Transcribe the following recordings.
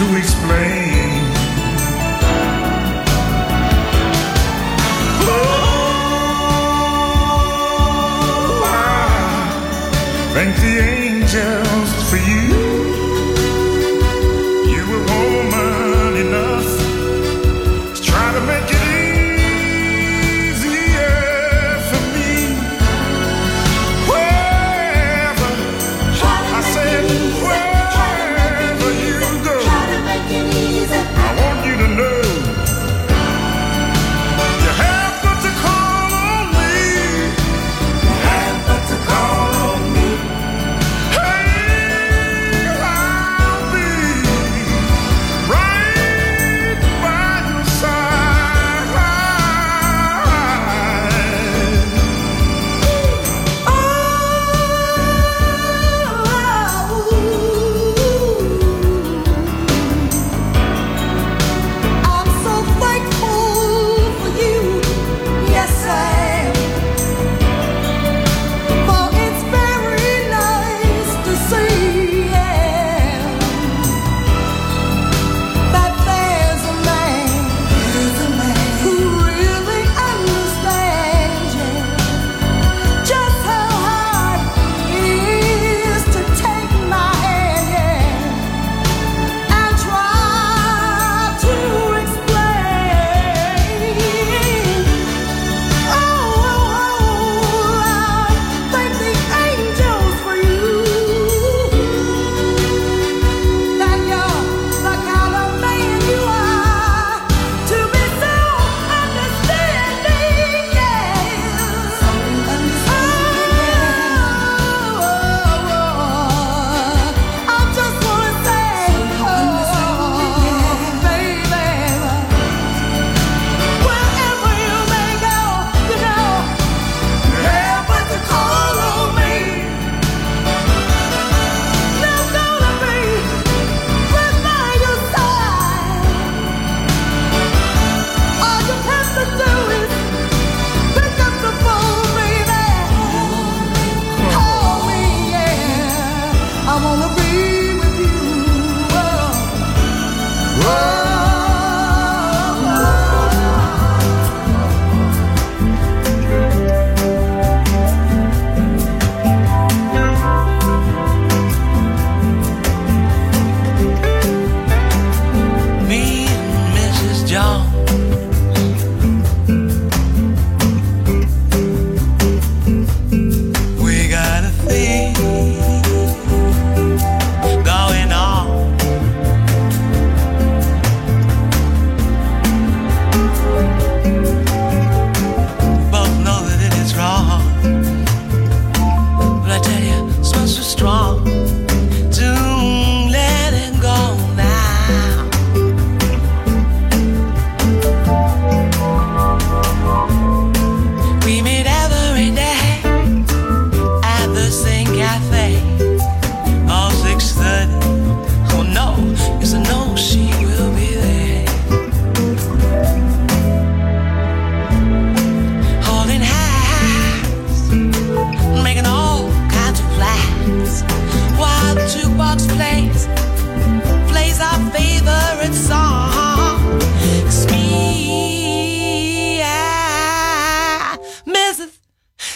to explain.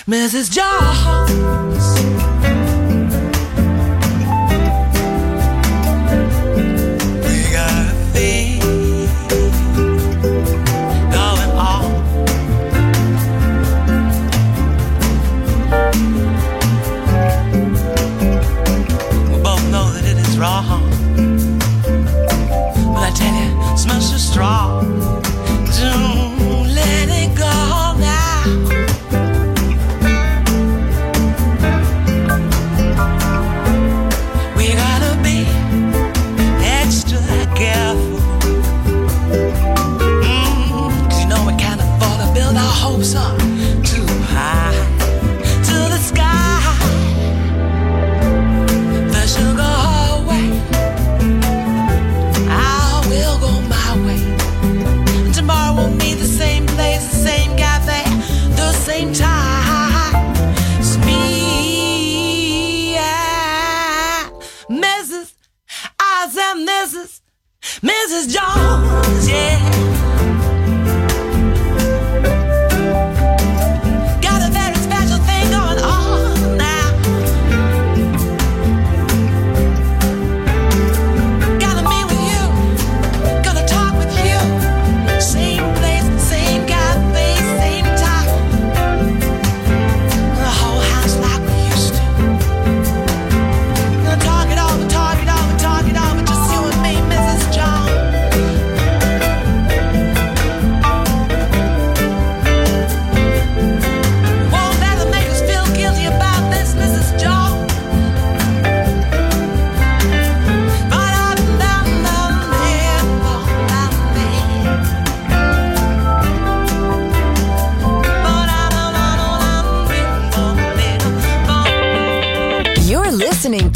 Mrs. Jones.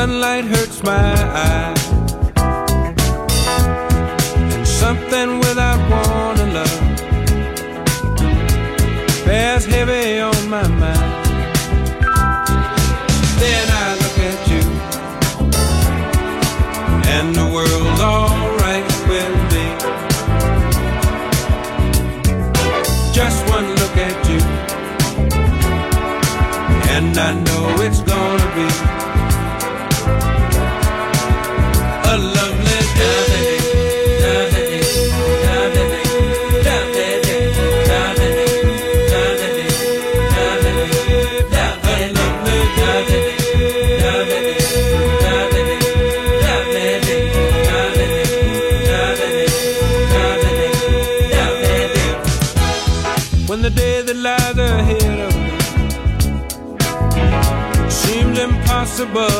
sunlight hurts my eyes But.